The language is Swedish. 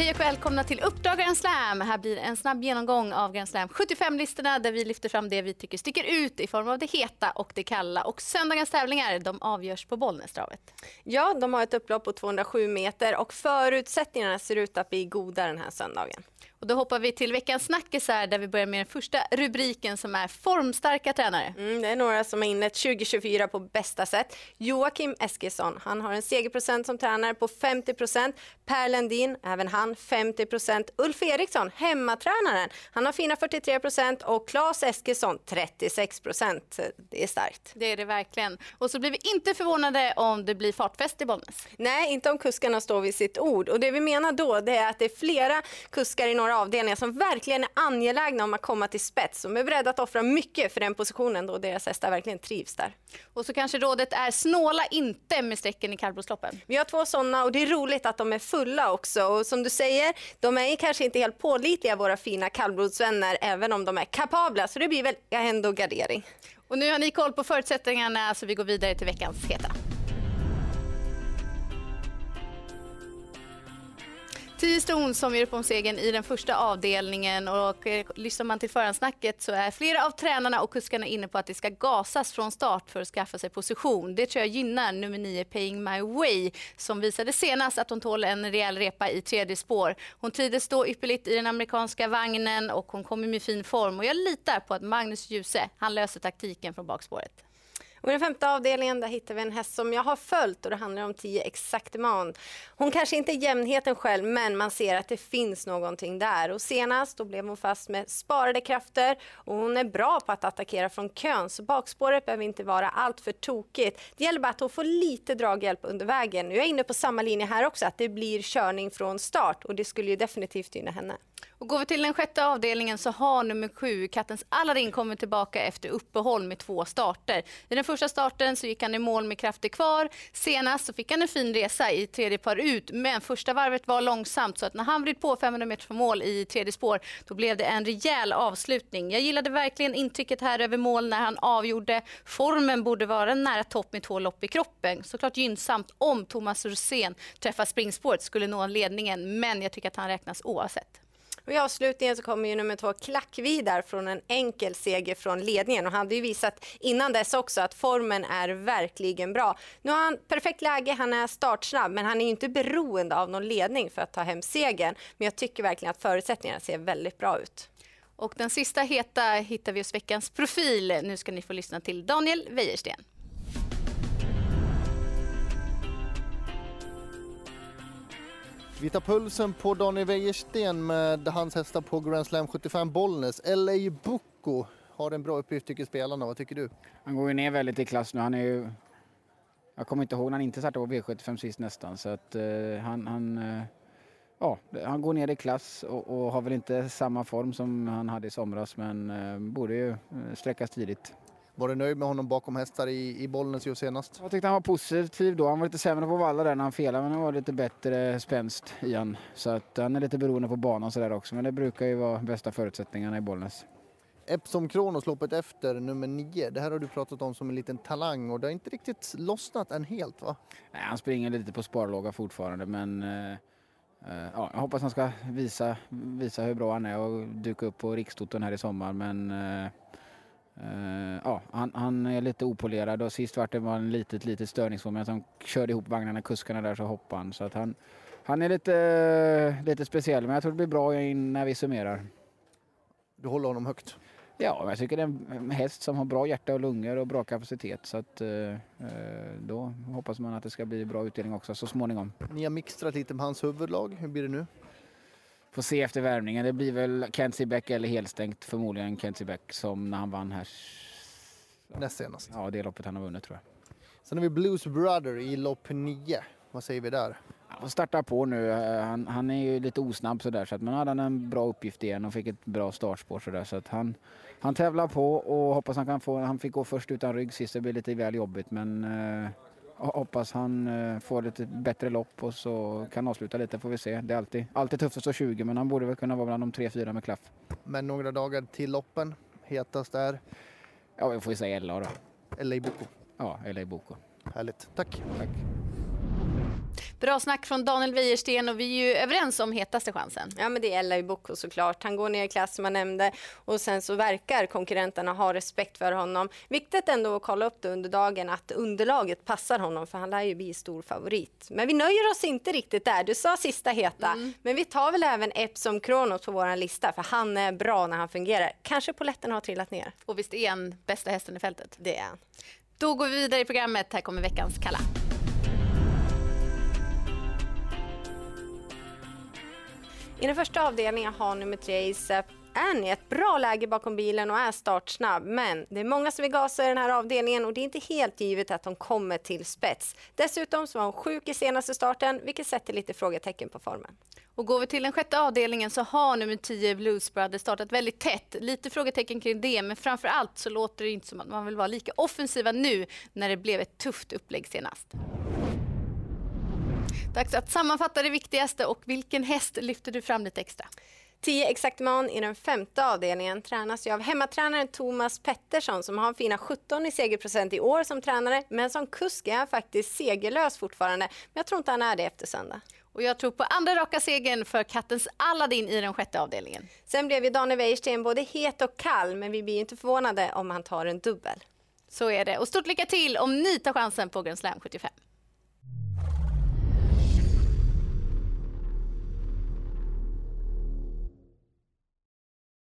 Hej och välkomna till Uppdrag Grand Slam. Här blir en snabb genomgång av Grand Slam 75-listorna där vi lyfter fram det vi tycker sticker ut i form av det heta och det kalla. Och söndagens tävlingar de avgörs på Bollnästravet. Ja, de har ett upplopp på 207 meter och förutsättningarna ser ut att bli goda den här söndagen. Och då hoppar vi till veckans snackisar där vi börjar med den första rubriken som är formstarka tränare. Mm, det är några som har inlett 2024 på bästa sätt. Joakim Eskilsson, han har en segerprocent som tränare på 50 Per Lendin, även han 50% Ulf Eriksson, hemmatränaren, han har fina 43% och Claes Eskilsson 36 Det är starkt. Det är det verkligen. Och så blir vi inte förvånade om det blir fartfest i Bollnäs. Nej, inte om kuskarna står vid sitt ord. Och det vi menar då det är att det är flera kuskar i några avdelningar som verkligen är angelägna om att komma till spets. De är beredda att offra mycket för den positionen då deras hästar verkligen trivs där. Och så kanske rådet är snåla inte med strecken i kallblodsloppen. Vi har två sådana och det är roligt att de är fulla också. Och som du säger, de är kanske inte helt pålitliga våra fina kallblodsvänner även om de är kapabla. Så det blir väl ändå gardering. Och nu har ni koll på förutsättningarna så vi går vidare till veckans heta. Tio ston som gör upp om segern i den första avdelningen och eh, lyssnar man till förhandsnacket så är flera av tränarna och kuskarna inne på att det ska gasas från start för att skaffa sig position. Det tror jag gynnar nummer nio Paying My Way som visade senast att hon tål en rejäl repa i tredje spår. Hon trivdes då ypperligt i den amerikanska vagnen och hon kommer med fin form och jag litar på att Magnus Djuse, han löser taktiken från bakspåret. Och I den femte avdelningen där hittar vi en häst som jag har följt och det handlar om 10 Exactement. Hon kanske inte är jämnheten själv men man ser att det finns någonting där. Och senast då blev hon fast med sparade krafter och hon är bra på att attackera från kön så bakspåret behöver inte vara allt för tokigt. Det gäller bara att hon får lite draghjälp under vägen. Jag är inne på samma linje här också att det blir körning från start och det skulle ju definitivt gynna henne. Och går vi till den sjätte avdelningen så har nummer sju, Kattens Aladdin, kommit tillbaka efter uppehåll med två starter. I den första starten så gick han i mål med krafter kvar. Senast så fick han en fin resa i tredje par ut, men första varvet var långsamt så att när han vred på 500 meter från mål i tredje spår, då blev det en rejäl avslutning. Jag gillade verkligen intrycket här över mål när han avgjorde. Formen borde vara nära topp med två lopp i kroppen. Såklart gynnsamt om Thomas Rosén träffar springspåret skulle nå ledningen, men jag tycker att han räknas oavsett. Och I avslutningen så kommer ju nummer två Klackvidar från en enkel seger från ledningen och han hade ju visat innan dess också att formen är verkligen bra. Nu har han perfekt läge, han är startsnabb men han är ju inte beroende av någon ledning för att ta hem segern. Men jag tycker verkligen att förutsättningarna ser väldigt bra ut. Och den sista heta hittar vi hos veckans profil. Nu ska ni få lyssna till Daniel Wäjersten. Vi tar pulsen på Daniel Wäjersten med hans hästar på Grand Slam 75 Bollnäs. LA Boko har en bra uppgift tycker spelarna. Vad tycker du? Han går ju ner väldigt i klass nu. Han är ju... Jag kommer inte ihåg när han inte startade på V75 sist nästan. Så att uh, han... han uh, ja, han går ner i klass och, och, har väl inte samma form som han hade i somras men uh, borde ju sträckas tidigt. Var du nöjd med honom bakom hästar i, i Bollnäs ju senast? Jag tyckte han var positiv då. Han var lite sämre på valla där när han felade men han var lite bättre spänst i han. Så att han är lite beroende på banan sådär också. Men det brukar ju vara bästa förutsättningarna i Bollnäs. Epsom Kronos loppet efter, nummer nio. Det här har du pratat om som en liten talang och det har inte riktigt lossnat än helt va? Nej, han springer lite på sparlåga fortfarande men uh, ja, jag hoppas han ska visa, visa hur bra han är och dyka upp på Rikstoton här i sommar men uh, Uh, ja, han, han, är lite opolerad och sist var det var en litet, litet störningsmoment som körde ihop vagnarna, kuskarna där så hoppade han. Så att han, han är lite, lite speciell men jag tror det blir bra när vi summerar. Du håller honom högt? Ja, jag tycker det är en häst som har bra hjärta och lungor och bra kapacitet så att uh, då hoppas man att det ska bli bra utdelning också så småningom. Ni har mixtrat lite med hans huvudlag, hur blir det nu? Får se efter värvningen. Det blir väl Kenzie Beck eller helstängt förmodligen Kenzie Beck som när han vann här. Näst senast? Ja, det loppet han har vunnit tror jag. Sen har vi Blues Brother i lopp 9. Vad säger vi där? Han startar på nu. Han, han, är ju lite osnabb sådär så att man hade en bra uppgift igen och fick ett bra startspår sådär så att han, han tävlar på och hoppas han kan få, han fick gå först utan rygg sist, det blir lite väl jobbigt men eh, hoppas han eh, får ett bättre lopp och så kan avsluta lite får vi se. Det är alltid, alltid tufft att stå 20 men han borde väl kunna vara bland de 3-4 med klaff. Men några dagar till loppen. Hetast är? Ja, vi får säga LA då. LA Boko. Ja, LA Boko. Härligt. Tack. Tack. Bra snack från Daniel Wäjersten och vi är ju överens om hetaste chansen. Ja, men det är Ella Boko såklart. Han går ner i klass som jag nämnde och sen så verkar konkurrenterna ha respekt för honom. Viktigt ändå att kolla upp det under dagen att underlaget passar honom för han lär ju bli stor favorit. Men vi nöjer oss inte riktigt där. Du sa sista heta, mm. men vi tar väl även Epsom Kronos på vår lista för han är bra när han fungerar. Kanske poletten har trillat ner. Och visst är han bästa hästen i fältet? Det är han. Då går vi vidare i programmet. Här kommer veckans Kalla. I den första avdelningen har nummer tre Isep Annie ett bra läge bakom bilen och är startsnabb. Men det är många som vill gasa i den här avdelningen och det är inte helt givet att de kommer till spets. Dessutom så var hon sjuk i senaste starten vilket sätter lite frågetecken på formen. Och går vi till den sjätte avdelningen så har nummer 10 Blues Brothers startat väldigt tätt. Lite frågetecken kring det, men framför allt så låter det inte som att man vill vara lika offensiva nu när det blev ett tufft upplägg senast. Dags att sammanfatta det viktigaste och vilken häst lyfter du fram lite extra? 10 Exactman i den femte avdelningen tränas ju av hemmatränaren Thomas Pettersson som har fina 17 i segerprocent i år som tränare men som kusk är han faktiskt segerlös fortfarande. Men jag tror inte han är det efter söndag. Och jag tror på andra raka segern för kattens Aladdin i den sjätte avdelningen. Sen blev ju Daniel Wäjersten både het och kall men vi blir inte förvånade om han tar en dubbel. Så är det. Och stort lycka till om ni tar chansen på Grand Slam 75.